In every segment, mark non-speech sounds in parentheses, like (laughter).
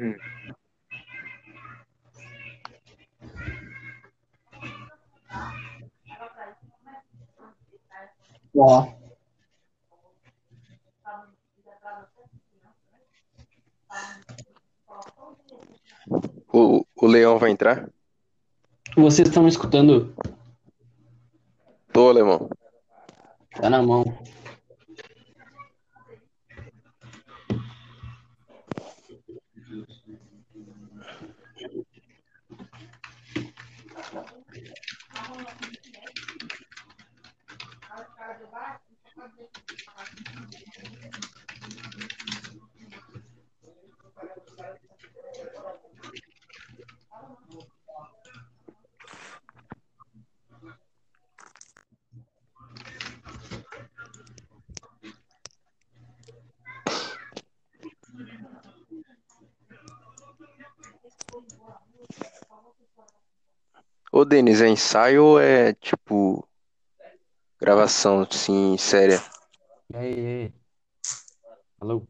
Hum. Ó, O, o Leão vai entrar? vocês estão me escutando? Tô, Alemão. Tá na mão. Ô, Denis, é ensaio ou é tipo gravação, assim, séria? E aí, e aí? Alô?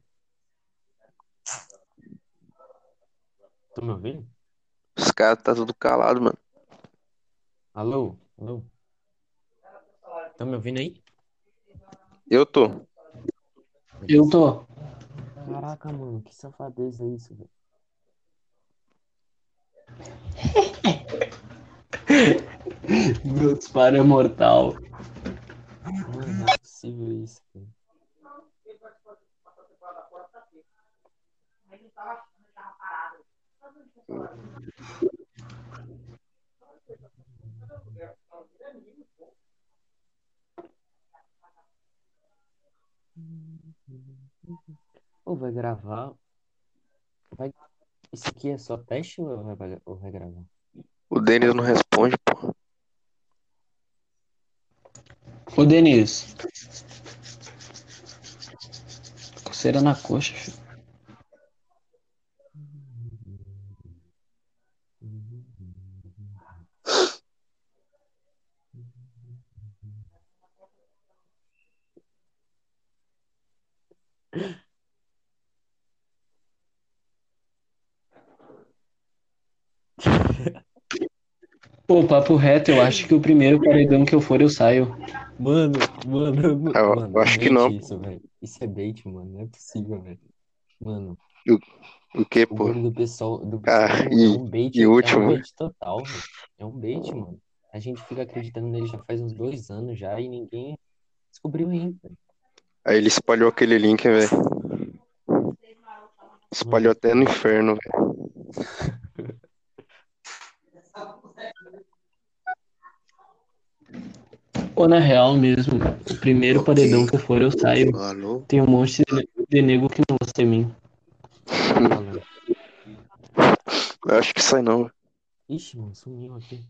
Tô me ouvindo? Os caras tá tudo calado, mano. Alô? Alô? Tá me ouvindo aí? Eu tô. Eu tô. Caraca, mano, que safadeza é isso, velho? (laughs) Meu disparo é mortal. Não é possível isso, velho. Ou vai gravar? Vai... Isso aqui é só teste ou vai, ou vai gravar? O Denis não responde, pô. Ô, Denis. Coceira na coxa, filho. (laughs) Pô, papo reto, eu acho que o primeiro paredão que eu for, eu saio. Mano, mano, Eu- mano, acho que bait não. Isso. Isso é bait, mano. Não é possível, velho. Mano, O que, o pô? bagulho do pessoal, do Ah, pessoal é e- um bait, e o é último? um bait total, velho. É um bait, mano. A gente fica acreditando nele já faz uns dois anos já e ninguém descobriu ainda. Aí ele espalhou aquele link, velho. Espalhou até no inferno, velho. Ou na real mesmo, o primeiro Ok. paredão que eu for, eu saio. Alô? Tem um monte de, nego que não gosta de mim. Eu acho que sai não. velho. Ixi, mano, sumiu aqui.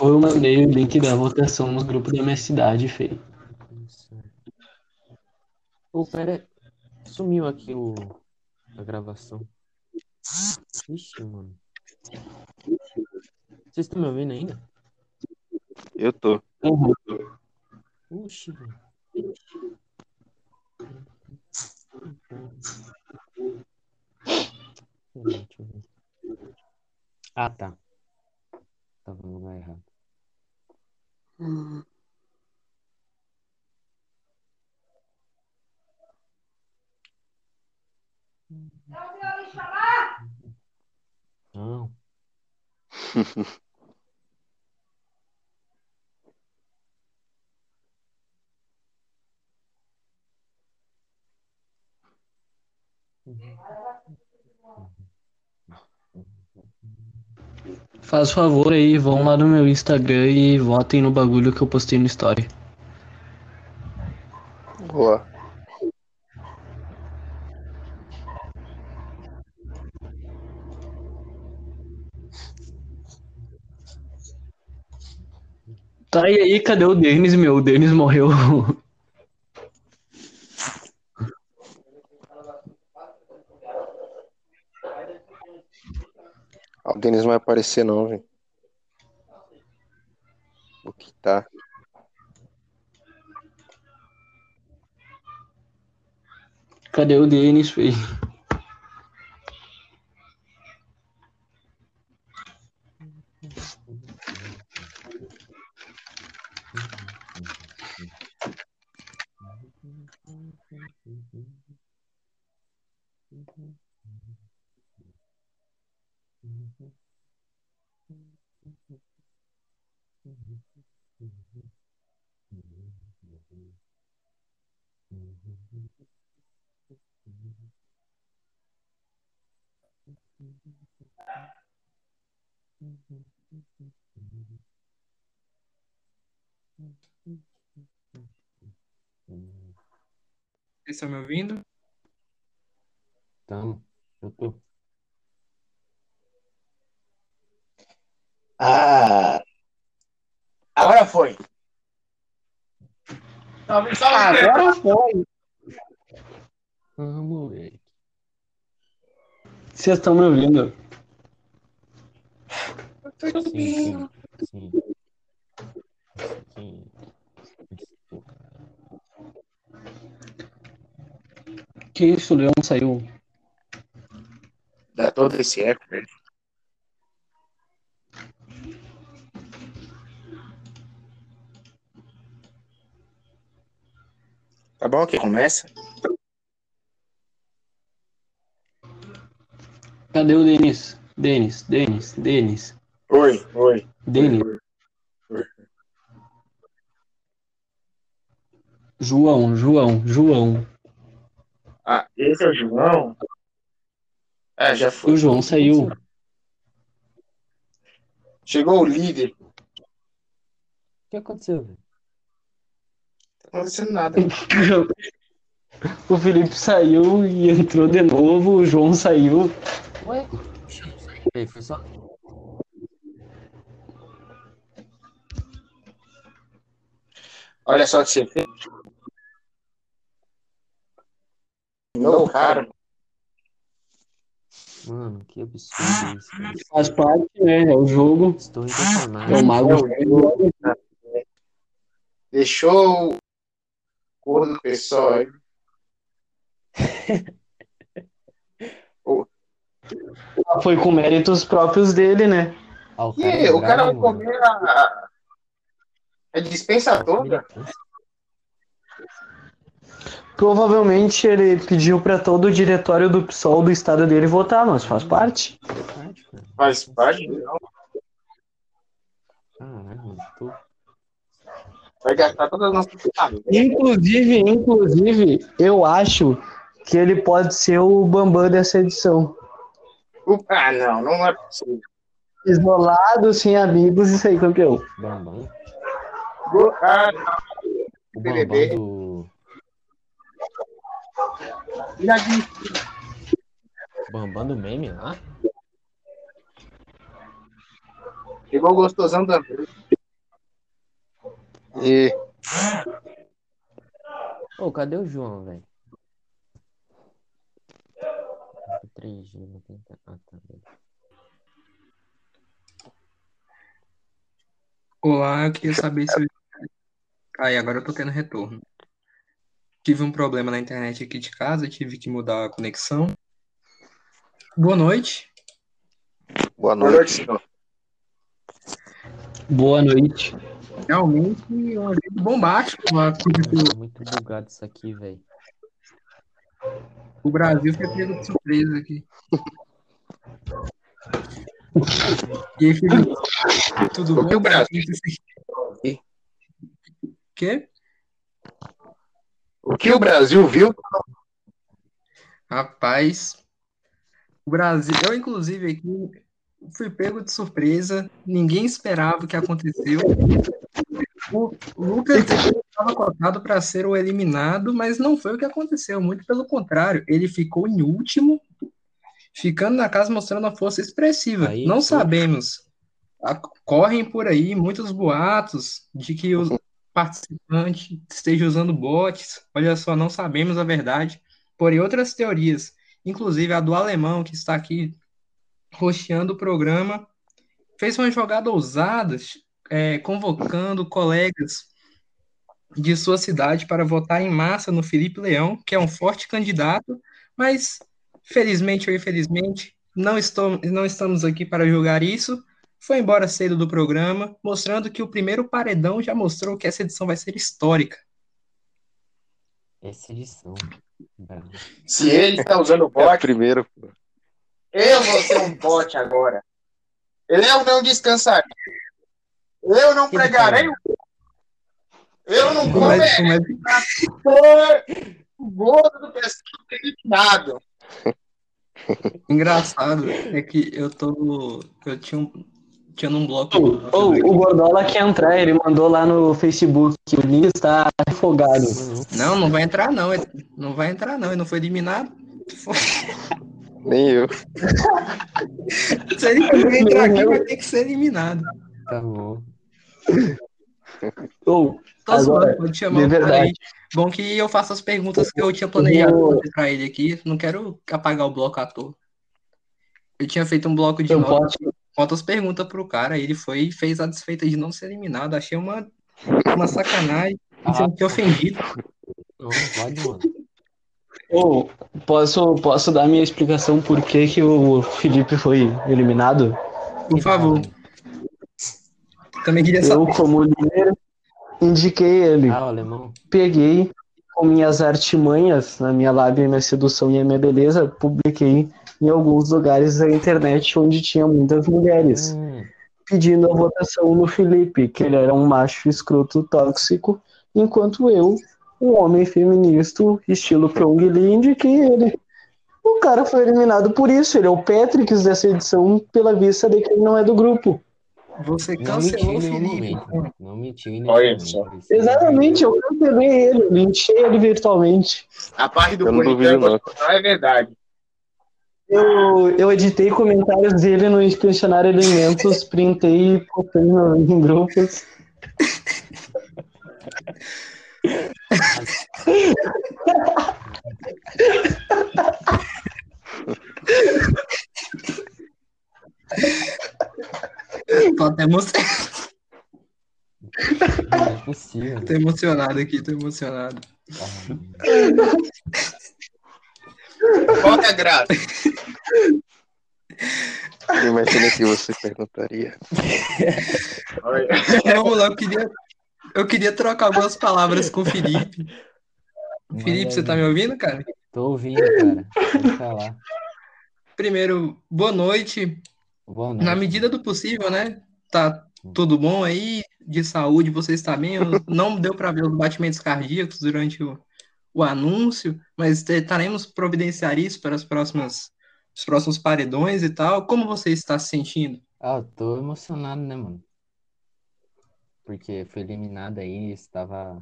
Eu mandei o link da votação nos grupos da minha cidade, feio. Ô, pera. Sumiu aqui o... a gravação. Ixi, mano. Vocês estão me ouvindo ainda? Eu tô. Uhum. Velho. Ver. Ah, tá. Tava no lugar errado. Não. Faz favor aí, vão lá no meu Instagram e votem no bagulho que eu postei no story. Boa. Tá, e aí, cadê o Denis, meu? O Denis morreu. (laughs) Denis não vai aparecer não, velho. O que tá. Cadê o Denis, filho? Vocês estão me ouvindo? Tamo. Eu tô. Ah! Agora foi. Salve, salve, Agora foi. Ah, moleque. Vocês estão me ouvindo? Tudo Sim, bem. sim. Sim. Sim. Que isso, o Leão saiu. Dá todo esse eco, velho. Tá bom que começa? Cadê o Denis? Denis, Denis, Denis, Oi, oi. Denis. oi. João, João, João. Ah, esse é o João? Ah, já foi. O João saiu. Chegou o líder. O que aconteceu, velho? Não tá acontecendo nada. (laughs) O Felipe saiu e entrou de novo. O João saiu. Ué? Ei, foi só. Olha só o que você fez. Não, cara. Mano, que absurdo isso, cara. Faz parte, né? É o jogo. Estou É o impressionado. mago. Deixou o cor do pessoal aí. (laughs) Foi com méritos próprios dele, né? Ah, o E cara, é o cara vai comer a, a dispensa toda. Provavelmente ele pediu pra todo o diretório do PSOL do estado dele votar, mas faz parte. Cara. Faz parte, não. Caralho. Tô... Vai gastar todas as nossas. Inclusive, inclusive, eu acho que ele pode ser o Bambam dessa edição. (laughs) Ah, não, não é possível. Isolado, sem amigos e sair campeão. Bambam. Ah, O BBB. Bambam do. Bambam do meme lá? O gostosão também. E Ô, cadê o João, velho? 3G, não tem. Ah, tá. Olá, eu queria saber se. Aí, agora eu tô tendo retorno. Tive um problema na internet aqui de casa, tive que mudar a conexão. Boa noite. boa Boa noite. noite, senhor. Boa noite. Realmente, um evento bombástico. muito bugado isso aqui, velho. O Brasil foi pego de surpresa aqui. E aí, Felipe? Tudo O bom? que o Brasil- Quê? O que o Brasil viu? Rapaz, o Brasil, eu inclusive aqui fui pego de surpresa, ninguém esperava o que aconteceu. O Lucas estava cotado para ser o eliminado, mas não foi o que aconteceu, muito pelo contrário, ele ficou em último, ficando na casa mostrando uma força expressiva. Aí, não pô. sabemos. A- Correm por aí muitos boatos de que o participante esteja usando bots. Olha só, não sabemos a verdade. Porém, outras teorias, inclusive a do alemão que está aqui rosteando o programa, fez uma jogada ousada, é, convocando colegas de sua cidade para votar em massa no Felipe Leão, que é um forte candidato, mas felizmente ou infelizmente não, estou, não estamos aqui para julgar isso. Foi embora cedo do programa, mostrando que o primeiro paredão já mostrou que essa edição vai ser histórica. Essa edição. Se ele está usando É o bot, primeiro, pô. eu vou ser um bot agora. Eu não descansarei. Eu não pregarei. Eu não comerei mas o gordo do pessoal eliminado. engraçado é que eu tô. Eu tinha um. Tinha num bloco. Ô, o Gordola quer entrar, ele mandou lá no Facebook. O Nils está afogado. Não, não vai entrar, não. ele- Não vai entrar, não. Ele não foi eliminado. Nem eu. (laughs) Se ele quiser entrar aqui, vai ter que ser eliminado. Tá bom. Ô, Tô Agora, zoando, pode chamar de verdade. aí. Bom que eu faço as perguntas que eu tinha planejado vou- fazer pra ele aqui. Não quero apagar o bloco à toa. Eu tinha feito um bloco de eu notas, posso. faltas perguntas pro cara. Ele foi e fez a desfeita de não ser eliminado. Achei uma, uma sacanagem. Me Ah, senti ofendido. Não, pode, mano. Ô, posso, posso dar minha explicação por que, que o Felipe foi eliminado? Por favor. Também queria Eu, saber. como líder, indiquei ele. Ah, alemão. Peguei com minhas artimanhas, na minha lábia, minha sedução e a minha beleza, publiquei em alguns lugares da internet onde tinha muitas mulheres, Hum, pedindo a votação no Felipe, que ele era um macho escroto tóxico, enquanto eu, um homem feminista, estilo Pyong Lee, indiquei ele. O cara foi eliminado por isso, ele é o Patrix dessa edição, pela vista de que ele não é do grupo. Você cancelou o Felipe. momento. Não mentiu em nenhum Olha só. Exatamente, eu cancelei ele, linchei ele virtualmente. A parte do não é verdade. Eu, eu editei comentários dele no Questionário Elementos, (laughs) printei e postei no, em grupos. (laughs) Emo- Não é possível. tô emocionado aqui, tô emocionado. Qual que é a graça? Imagina que você perguntaria. Vamos lá, eu queria, eu queria trocar algumas palavras com o Felipe. Felipe, você tá me ouvindo, cara? Tô ouvindo, cara. Primeiro, boa noite. Na medida do possível, né? Tá tudo bom aí? De saúde, você está bem? Não deu para ver os batimentos cardíacos durante o, o anúncio, mas tentaremos providenciar isso para as próximas, os próximos paredões e tal. Como você está se sentindo? Ah, eu tô emocionado, né, mano? Porque foi eliminado aí, estava.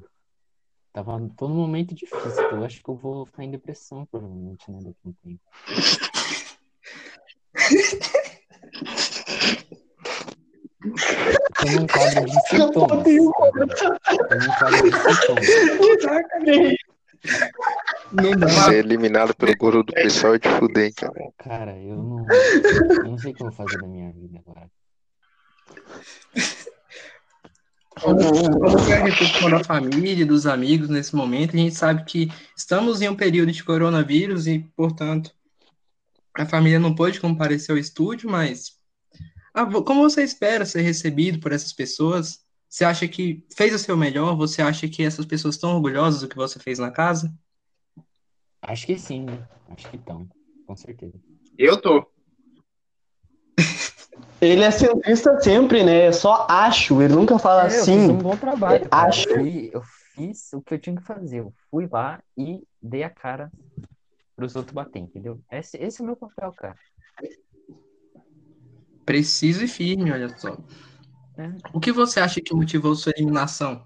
Tava todo momento difícil. Eu acho que eu vou ficar em depressão, provavelmente, né, daqui a um tempo. (laughs) Tô num quadro de sintomas. Tô num quadro de sintomas. Não dá. Ser eliminado pelo gordo do pessoal é de fuder, cara. Cara, eu não, eu não sei o que eu vou fazer da minha vida agora. Como foi a repercussão da família, dos amigos nesse momento? A gente sabe que estamos em um período de coronavírus e, portanto, a família não pôde comparecer ao estúdio, mas como você espera ser recebido por essas pessoas? Você acha que fez o seu melhor? Você acha que essas pessoas estão orgulhosas do que você fez na casa? Acho que sim, né? Acho que estão, com certeza. eu tô. (laughs) Ele é centrista sempre, né? Só acho, ele nunca fala É, eu fiz assim. um bom trabalho. Acho. Eu, fui- eu fiz o que eu tinha que fazer. Eu fui lá e dei a cara pros outros bater, entendeu? Esse, esse é o meu papel, cara. Preciso e firme, olha só. É. O que você acha que motivou sua eliminação?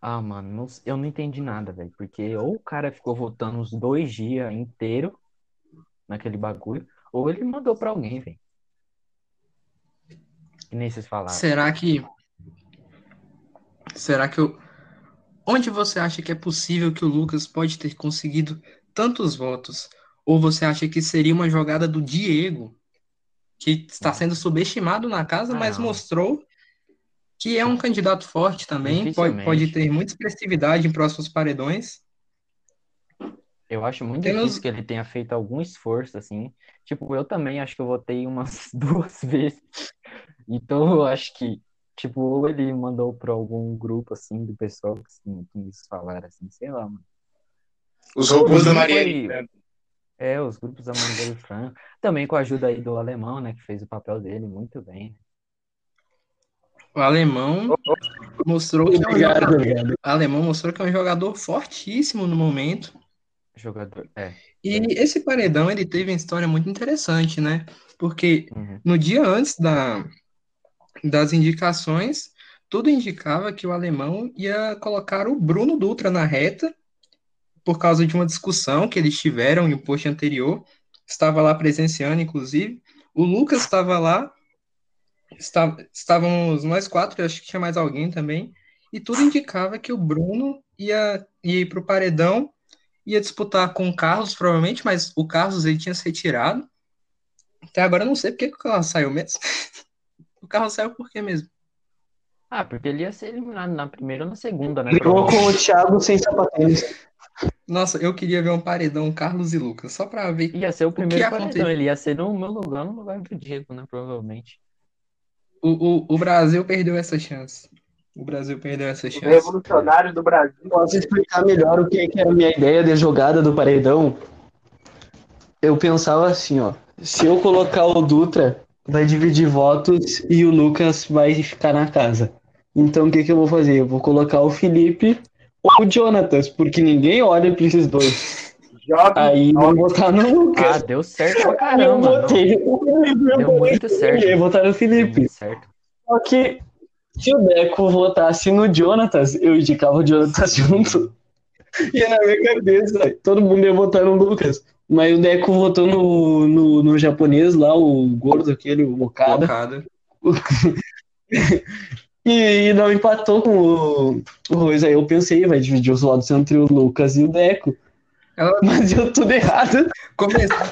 Ah, mano, não- eu não entendi nada, velho. Porque ou o cara ficou votando uns dois dias inteiro naquele bagulho, ou ele mandou pra alguém, velho. Que nem vocês falaram. Será que. Será que eu. Onde você acha que é possível que o Lucas pode ter conseguido tantos votos? Ou você acha que seria uma jogada do Diego, que está sendo subestimado na casa, mas Não. mostrou que é um candidato forte também, pode, pode ter muita expressividade em próximos paredões. Eu acho muito Temos- difícil que ele tenha feito algum esforço, assim. Tipo, eu também acho que eu votei umas (laughs) duas vezes. Então, eu acho que, tipo, ou ele mandou pra algum grupo, assim, do pessoal que assim, quis falar, assim, sei lá, mano. Os robôs da Foi- Marielle. né? É, os grupos da Marielle Franco. Também com a ajuda aí do alemão, né, que fez o papel dele muito bem. O alemão mostrou que é um jogador, obrigado. o alemão mostrou que é um jogador fortíssimo no momento. Jogador. É. E esse paredão ele teve uma história muito interessante, né? Porque uhum. no dia antes da, das indicações, tudo indicava que o alemão ia colocar o Bruno Dutra na reta, por causa de uma discussão que eles tiveram em um post anterior. Estava lá presenciando, inclusive. O Lucas estava lá. Está- estávamos nós quatro, eu acho que tinha mais alguém também. E tudo indicava que o Bruno ia, ia ir para o paredão, ia disputar com o Carlos, provavelmente, mas o Carlos ele tinha se retirado. Até agora eu não sei por que que o Carlos saiu mesmo. (laughs) o Carlos saiu por quê mesmo? Ah, porque ele ia ser eliminado na primeira ou na segunda, né? Brigou com o Thiago sem sapatênis. Nossa, eu queria ver um paredão Carlos e Lucas, só pra ver. Ia ser o primeiro ia paredão, acontecer? ele ia ser no meu lugar, no lugar do Diego, né? Provavelmente. O, o, o Brasil perdeu essa chance. O Brasil perdeu essa O chance. revolucionário do Brasil. Posso explicar melhor o que que era a minha ideia de jogada do paredão? Eu pensava assim, ó. Se eu colocar o Dutra, vai dividir votos e o Lucas vai ficar na casa. Então o que que eu vou fazer? Eu vou colocar o Felipe ou o Jonatas, porque ninguém olha pra esses dois. (laughs) Joga Aí vou votar no Ah, Lucas. deu certo pra eu caramba. não. votei no Felipe, eu Deu votei muito no certo. Felipe, Eu vou votar no Felipe. certo. Só que se o Deco votasse no Jonatas, eu indicava o Jonatas (laughs) junto. E na minha cabeça, todo mundo ia votar no Lucas. Mas o Deco votou no, no, no japonês lá, o gordo aquele, o Okada. Colocada. (laughs) E, e não empatou com o, o Ruiz. Aí eu pensei, vai dividir os votos entre o Lucas e o Deco. Ela (laughs) Mas deu tudo errado. começou... (laughs)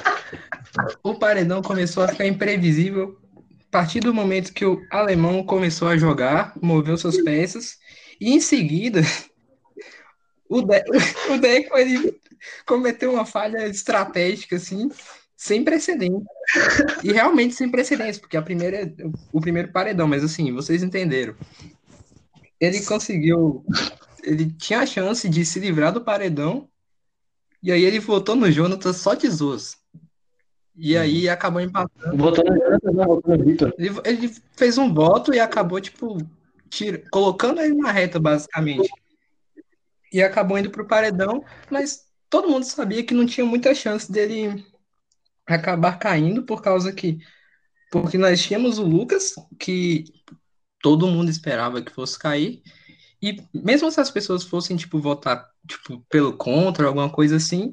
O paredão começou a ficar imprevisível a partir do momento que o alemão começou a jogar, moveu suas peças, e em seguida (laughs) o, De... o Deco ele cometeu uma falha estratégica assim, sem precedentes. E realmente sem precedentes, porque a primeira o primeiro paredão, mas assim, vocês entenderam. Ele conseguiu ele tinha a chance de se livrar do paredão e aí ele votou no Jonathan só de zoas. E aí acabou empatando. Votou no Jonatas, não, votou no Victor. Ele, ele fez um voto e acabou, tipo, tira, colocando ele na reta, basicamente. E acabou indo pro paredão, mas todo mundo sabia que não tinha muita chance dele acabar caindo, por causa que. Porque nós tínhamos o Lucas, que todo mundo esperava que fosse cair. E mesmo se as pessoas fossem, tipo, votar tipo, pelo contra, alguma coisa assim,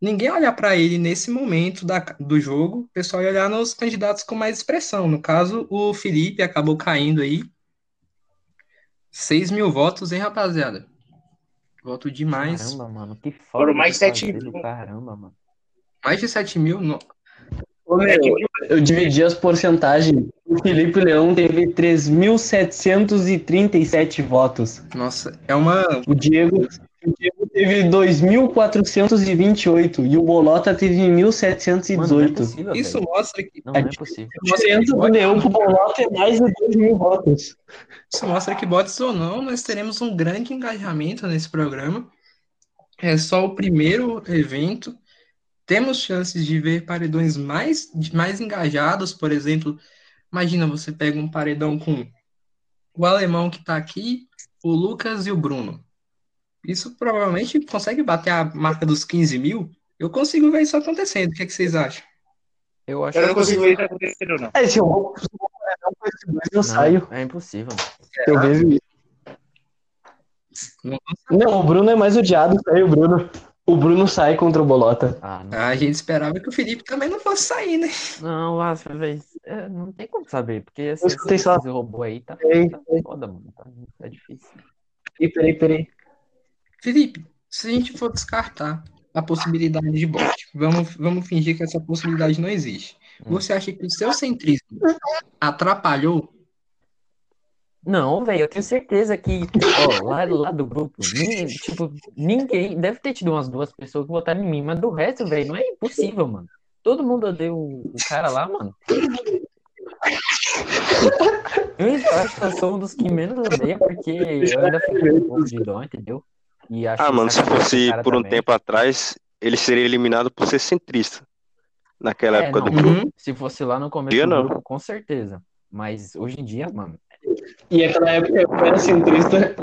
ninguém ia olhar para ele nesse momento da, do jogo, o pessoal ia olhar nos candidatos com mais expressão. No caso, o Felipe acabou caindo aí. 6 mil votos, hein, rapaziada? Voto demais. Caramba, mano, que foda Foram mais de sete fazer mil. do Caramba, mano. Mais de 7 mil. no- Ô, meu, eu dividi as porcentagens. O Felipe Leão teve 3.737 votos. Nossa, é uma. O Diego, o Diego teve 2.428 e o Bolota teve Mano, não é 1.718. possível, Isso velho. mostra que. Não, não é possível. A diferença do Leão pro Bolota é mais de 2 mil votos. Isso mostra que, bots ou não, nós teremos um grande engajamento nesse programa. É só o primeiro evento. Temos chances de ver paredões mais, mais engajados, por exemplo. Imagina você pega um paredão com o alemão que está aqui, o Lucas e o Bruno. Isso provavelmente consegue bater a marca dos 15 mil. Eu consigo ver isso acontecendo. O que, é que vocês acham? Eu acho Eu não que consigo ver isso acontecendo, não. É, se eu vou eu saio. Não, é impossível. Eu vejo isso. Não, o Bruno é mais odiado, sai o Bruno. O Bruno sai contra o Bolota. Ah, não. A gente esperava que o Felipe também não fosse sair, né? Não, às vezes, é, não tem como saber, porque esse, Eu escutei só. esse robô aí tá, Ei, tá foda, mano. Tá, tá difícil. Peraí, peraí, peraí. Felipe, se a gente for descartar a possibilidade de bot, vamos, vamos fingir que essa possibilidade não existe. Hum. Você acha que o seu centrismo atrapalhou? Não, velho, eu tenho certeza que, ó, lá, lá do grupo, ninguém, tipo, ninguém, deve ter tido umas duas pessoas que votaram em mim, mas do resto, velho, não é impossível, mano. Todo mundo odeia o, o cara lá, mano. Eu acho que eu sou um dos que menos odeia, porque eu ainda fico um pouco de dó, entendeu? E acho Ah, mano, se fosse por um também. tempo atrás, ele seria eliminado por ser centrista. Naquela É, época não, do grupo. Se fosse lá no começo Dia do não. grupo, com certeza. Mas hoje em dia, mano, E aquela época eu era centrista.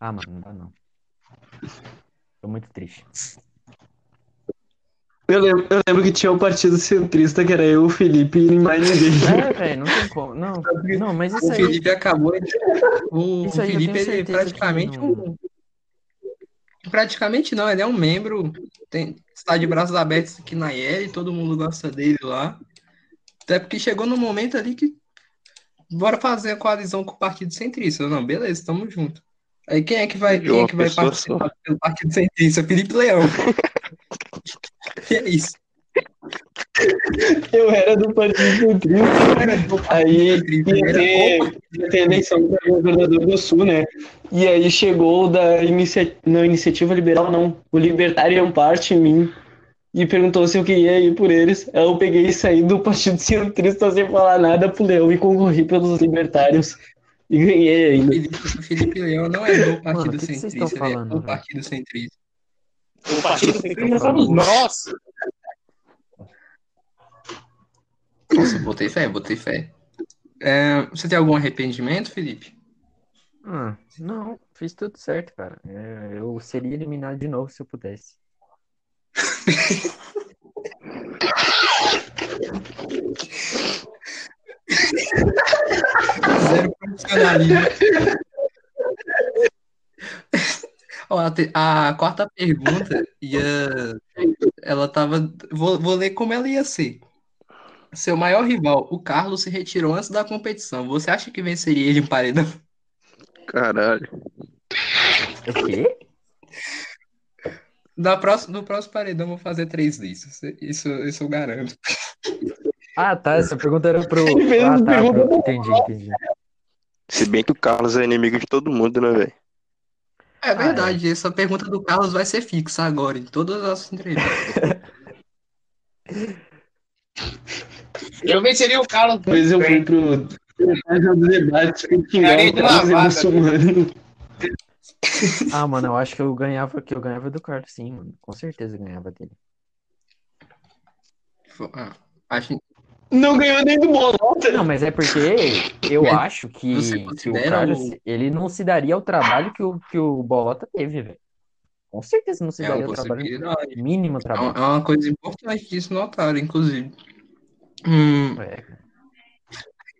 ah, mano, não dá não. Tô muito triste. Eu lembro, eu lembro que tinha um partido centrista que era eu, o Felipe e mais ninguém. É, velho, não tem como. Não, não, mas isso O aí. Felipe acabou. O Isso Felipe, ele é praticamente não- um. Praticamente não, ele é um membro. Tem, está de braços abertos aqui na IEL, todo mundo gosta dele lá. Até porque chegou no momento ali que. Bora fazer a coalizão com o Partido Centrista. Não, beleza, tamo junto. Aí quem é que vai, quem é que vai participar pelo Partido Centrista? Felipe Leão. (laughs) que é isso? Eu era do partido centrista. Aí ia ter, ia ter eleição para governador do Sul, né? E aí chegou o da inicia... não, Iniciativa Liberal, não. O Libertarian Party em mim. E perguntou se eu queria ir por eles. Aí eu peguei e saí do partido centrista sem falar nada pro Leão e concorri pelos libertários. E ganhei ainda. Felipe, Felipe Leão não é do Partido Mano, o que que vocês Centrista, estão ele é falando, do? Partido Centrista. O partido centrista somos nós. Nossa, botei fé, botei fé. É, você tem algum arrependimento, Felipe? Ah, não, fiz tudo certo, cara. É, eu seria eliminado de novo se eu pudesse. Zero profissionalismo. Ó, a, a quarta pergunta ia. Ela tava. Vou, vou ler como ela ia ser. Seu maior rival, o Carlos, se retirou antes da competição. Você acha que venceria ele em paredão? Caralho. O quê? Na próxima, no próximo paredão, eu vou fazer três listas. Isso, isso eu garanto. Ah, tá. Essa pergunta era pro. Ah, tá. pro- Entendi, entendi. Se bem que o Carlos é inimigo de todo mundo, né, velho? É verdade, essa pergunta do Carlos vai ser fixa agora, em todas as entrevistas. Eu venceria o Carlos. Depois eu fui pro do debate o de Carlos lavada. muçulmano. Ah, (laughs) mano, eu acho que eu ganhava, que eu ganhava do Carlos, sim, mano. Com certeza eu ganhava dele. Ah, acho, Não ganhou nem do Bolota. Não, mas é porque eu É, acho que, que o Carlos, ele não se daria o trabalho que o, que o Bolota teve, velho. Com certeza não se é daria o trabalho, mínimo É uma, trabalho. é uma coisa importante disso notar, inclusive. Hum, É.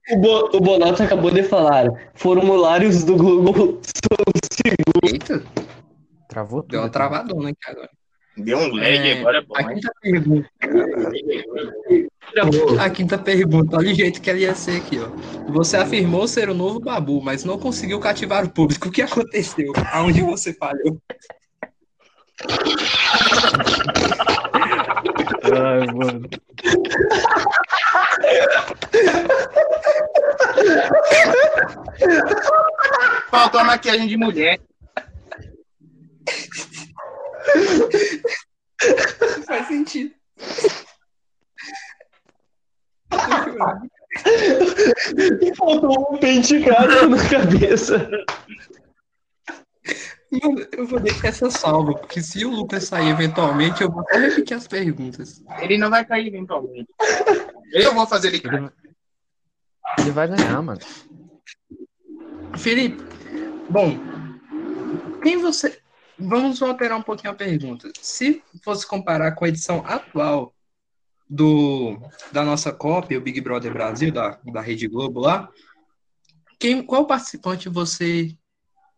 O, Bo, o Bolota acabou de falar. Formulários do Google (laughs) eita, Travou tudo. deu uma travadona aqui agora. Deu um lag É, agora, é bom. A hein? quinta pergunta. A quinta pergunta, olha o jeito que ela ia ser aqui, ó. Você afirmou ser o novo Babu, mas não conseguiu cativar o público. O que aconteceu? Aonde você falhou? Ai, mano. Faltou a maquiagem de mulher. Não faz sentido. faltou um pente gato na cabeça. Mano, eu vou deixar essa salva, porque se o Lucas sair eventualmente, eu vou até repetir as perguntas. Ele não vai cair eventualmente. Eu vou fazer ele cair. Ele, vai ganhar, mano. Felipe, bom, quem você. Vamos alterar um pouquinho a pergunta. Se fosse comparar com a edição atual do da nossa cópia, o Big Brother Brasil, da, da Rede Globo lá, quem, qual participante você.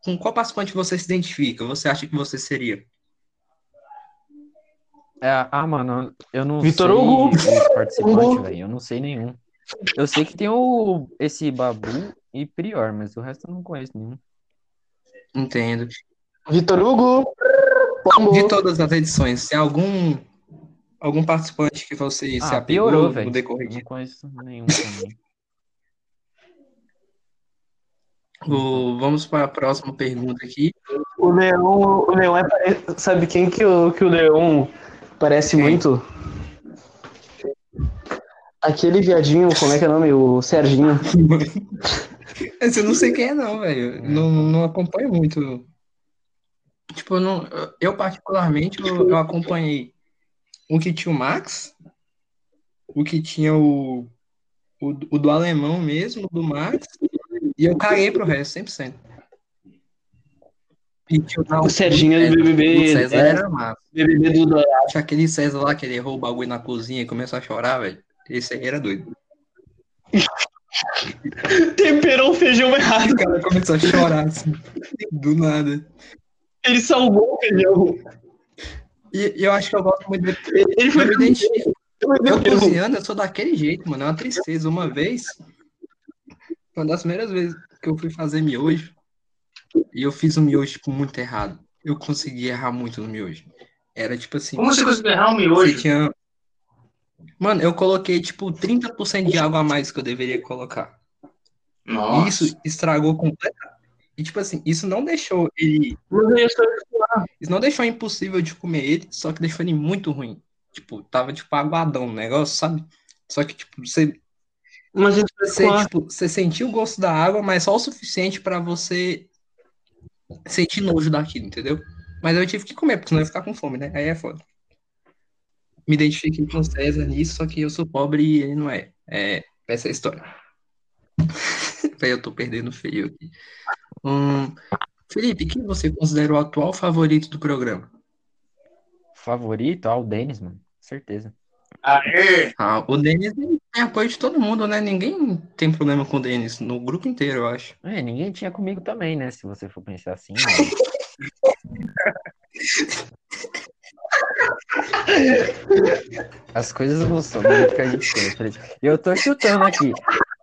Com qual participante você se identifica? Você acha que você seria? É, ah, mano, eu não Vitor sei Hugo. Hugo. velho. Eu não sei nenhum. Eu sei que tem o esse Babu e Prior, mas o resto eu não conheço nenhum. Entendo. Vitor Hugo. De todas as edições, tem algum algum participante que você se Ah, apegou piorou, no velho. decorrer Não de... conheço nenhum (laughs) também. O- vamos para a próxima pergunta aqui. O Leão, o Leão é Sabe quem que o, que o Leão parece Quem? muito? Aquele viadinho, como é que é o nome? O Serginho. (laughs) Esse eu não sei quem é, não, velho. Não, não acompanho muito. Tipo, eu, não, eu particularmente, eu, eu acompanhei o que tinha o Max, o que tinha o, o, o do alemão mesmo, do Max, e eu caguei pro resto, 100%. O, Serginho é do César. BBB, O César é. era massa. BBB do Dourado. Tinha aquele César lá que ele errou o bagulho na cozinha e começou a chorar, velho. Esse aí era doido. (laughs) Temperou o feijão errado. O cara começou a chorar, assim, do nada. Ele salvou o feijão. E e eu acho que eu gosto muito dele. Ele foi Eu cozinhando, eu sou daquele jeito, mano. É uma tristeza. Uma vez, uma das primeiras vezes que eu fui fazer miojo, e eu fiz um miojo, tipo, muito errado. Eu consegui errar muito no miojo. Era tipo assim. Como você conseguiu errar um miojo? tinha. Mano, eu coloquei, tipo, 30% de água a mais que eu deveria colocar. E Nossa. isso estragou completamente. E, tipo assim, isso não deixou ele. Isso não deixou impossível de comer ele, só que deixou ele muito ruim. Tipo, tava, tipo, aguadão o negócio, sabe? Só que, tipo, você Mas Você, tipo, você sentiu o gosto da água, mas só o suficiente pra você sentir nojo daquilo, entendeu? Mas eu tive que comer, porque senão eu ia ficar com fome, né? Aí é foda. Me identifiquei com o César nisso, só que eu sou pobre e ele não é. É, essa é a história. (laughs) Véi, eu tô perdendo feio aqui. Hum, Felipe, quem você considera o atual favorito do programa? Favorito? Ah, o Denis, mano. Certeza. Aê! Ah, o Denis tem apoio de todo mundo, né? Ninguém tem problema com o Denis, no grupo inteiro, eu acho. É, ninguém tinha comigo também, né? Se você for pensar assim. né? As coisas não são do jeito que a gente tem. Felipe. Eu tô chutando aqui.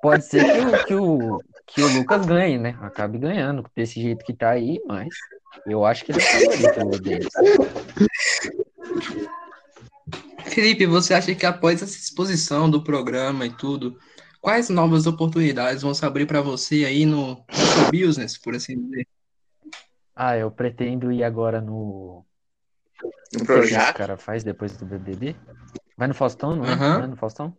Pode ser que o, que o, que o Lucas ganhe, né? Acabe ganhando desse jeito que tá aí, mas eu acho que ele é favorito o Denis. Felipe, você acha que após essa exposição do programa e tudo, quais novas oportunidades vão se abrir para você aí no, no business, por assim dizer? Ah, eu pretendo ir agora no. Um O que projeto? cara faz depois do BBB? Vai no Faustão, não é? Aham. Não é no Faustão?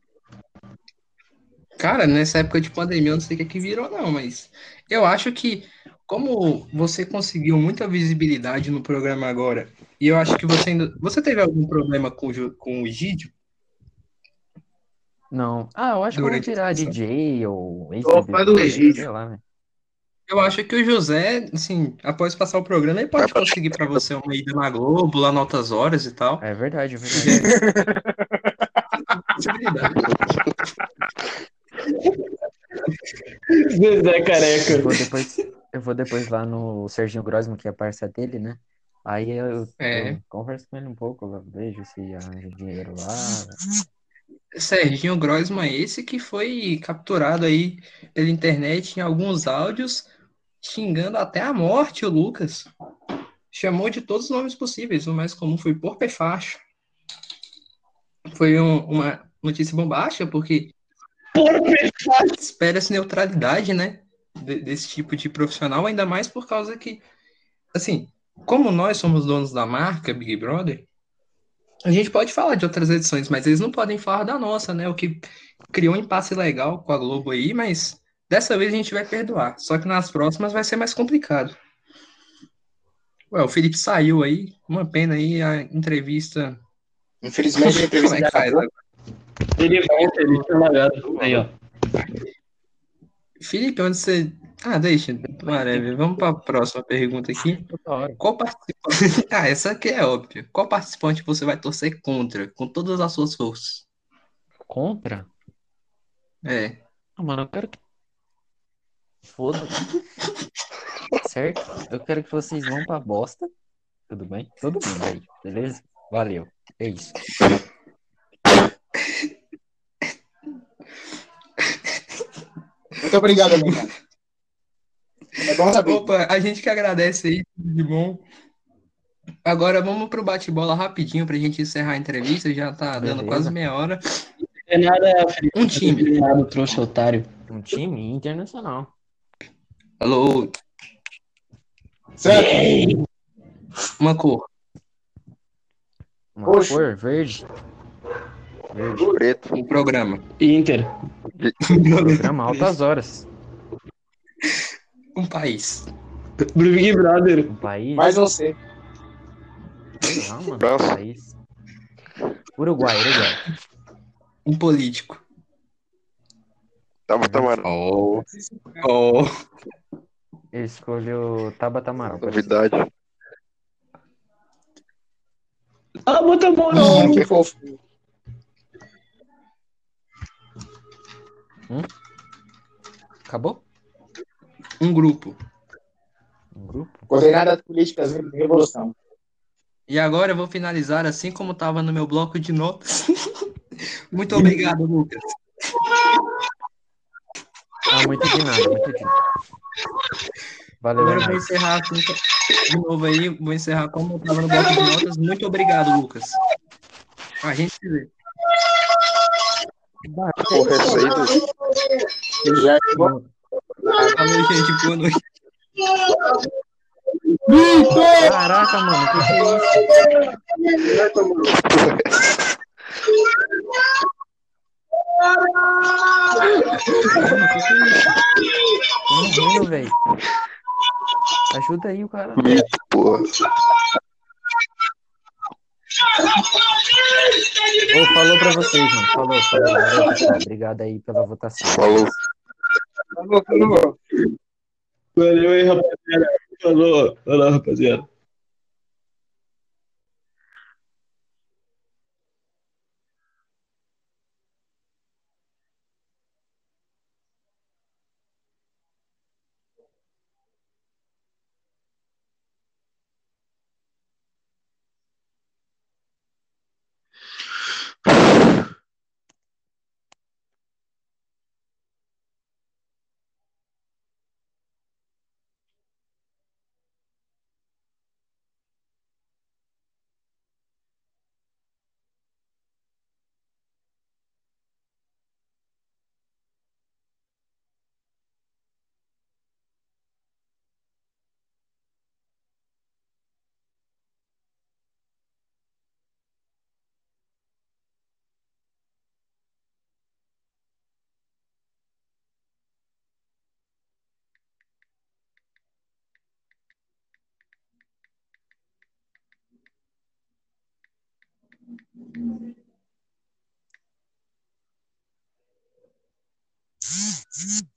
Cara, nessa época de pandemia, eu não sei o que é que virou, não, mas eu acho que, como você conseguiu muita visibilidade no programa agora, e eu acho que você ainda. Você teve algum problema com, com o Egídio? Não. Ah, eu acho que eu vou Durante discussão. DJ ou fã do Egídio. sei lá, né? Eu acho que o José, assim, após passar o programa, ele pode conseguir para você uma ida na Globo, lá em altas horas e tal. É verdade, é verdade. (laughs) Eu careca. depois, vou depois lá no Serginho Grosman, que é parça dele, né? Aí eu, É. eu converso com ele um pouco, vejo se arranja dinheiro lá. Serginho Grossman, esse que foi capturado aí pela internet em alguns áudios, xingando até a morte o Lucas. Chamou de todos os nomes possíveis. O mais comum foi porco e facho. Foi um- uma notícia bombástica, porque espera-se neutralidade, né? De- desse tipo de profissional, ainda mais por causa que, assim, como nós somos donos da marca Big Brother, a gente pode falar de outras edições, mas eles não podem falar da nossa, né? O que criou um impasse legal com a Globo aí, mas dessa vez a gente vai perdoar. Só que nas próximas vai ser mais complicado. Ué, o Felipe saiu aí, uma pena aí a entrevista. Infelizmente, a Como entrevista é que faz? acabou. Ele volta, ele tá lagado. Aí, ó. Felipe, onde você. Ah, deixa, whatever. Vamos para a próxima pergunta aqui. (laughs) Qual participante. (laughs) Ah, essa aqui é óbvia. Qual participante você vai torcer contra, com todas as suas forças? Contra? É. Ah, mano, eu quero que. Foda-se. (laughs) Certo? Eu quero que vocês vão pra bosta. Tudo bem? Todo mundo aí, beleza? Valeu. É isso. Muito obrigado, amigo. É bom saber. Opa, a gente que agradece aí, tudo de bom. Agora vamos pro bate-bola rapidinho pra gente encerrar a entrevista. Já tá dando Beleza. quase meia hora. É nada. Um time. Nada, trouxa otário. Um time internacional. Alô, Certo? uma cor. Uma Roxo. cor verde. Verde. Preto. Um programa. Inter. Programa altas horas. Um país. Big Brother. Um país. Mas você. Sei lá, mano. Um país. Uruguai, Uruguai. Um político. Tava Tamara. Oh. Oh. Eu escolho Tabata Amaral. Novidade. Ah, bota a mão Hum. Acabou? Um grupo. Um grupo? Coordenadas políticas de revolução. E agora eu vou finalizar assim como estava no meu bloco de notas. (laughs) Muito obrigado, Lucas. Ah, muito de nada, muito de nada. Valeu, Agora eu vou encerrar assim, de novo aí. Vou encerrar como eu estava no bloco de notas. Muito obrigado, Lucas. A gente se vê. Porra, essa aí do... Já Falou, gente. Boa noite. Caraca, mano, que que é isso? Mano, que que é isso? Tô morrendo, velho. Ajuda aí o cara. Porra. Ô, falou pra vocês, mano. Falou, falou. Obrigado aí pela votação. Falou. falou, falou. Valeu aí, rapaziada. Falou. Falou, rapaziada. Mm-hmm.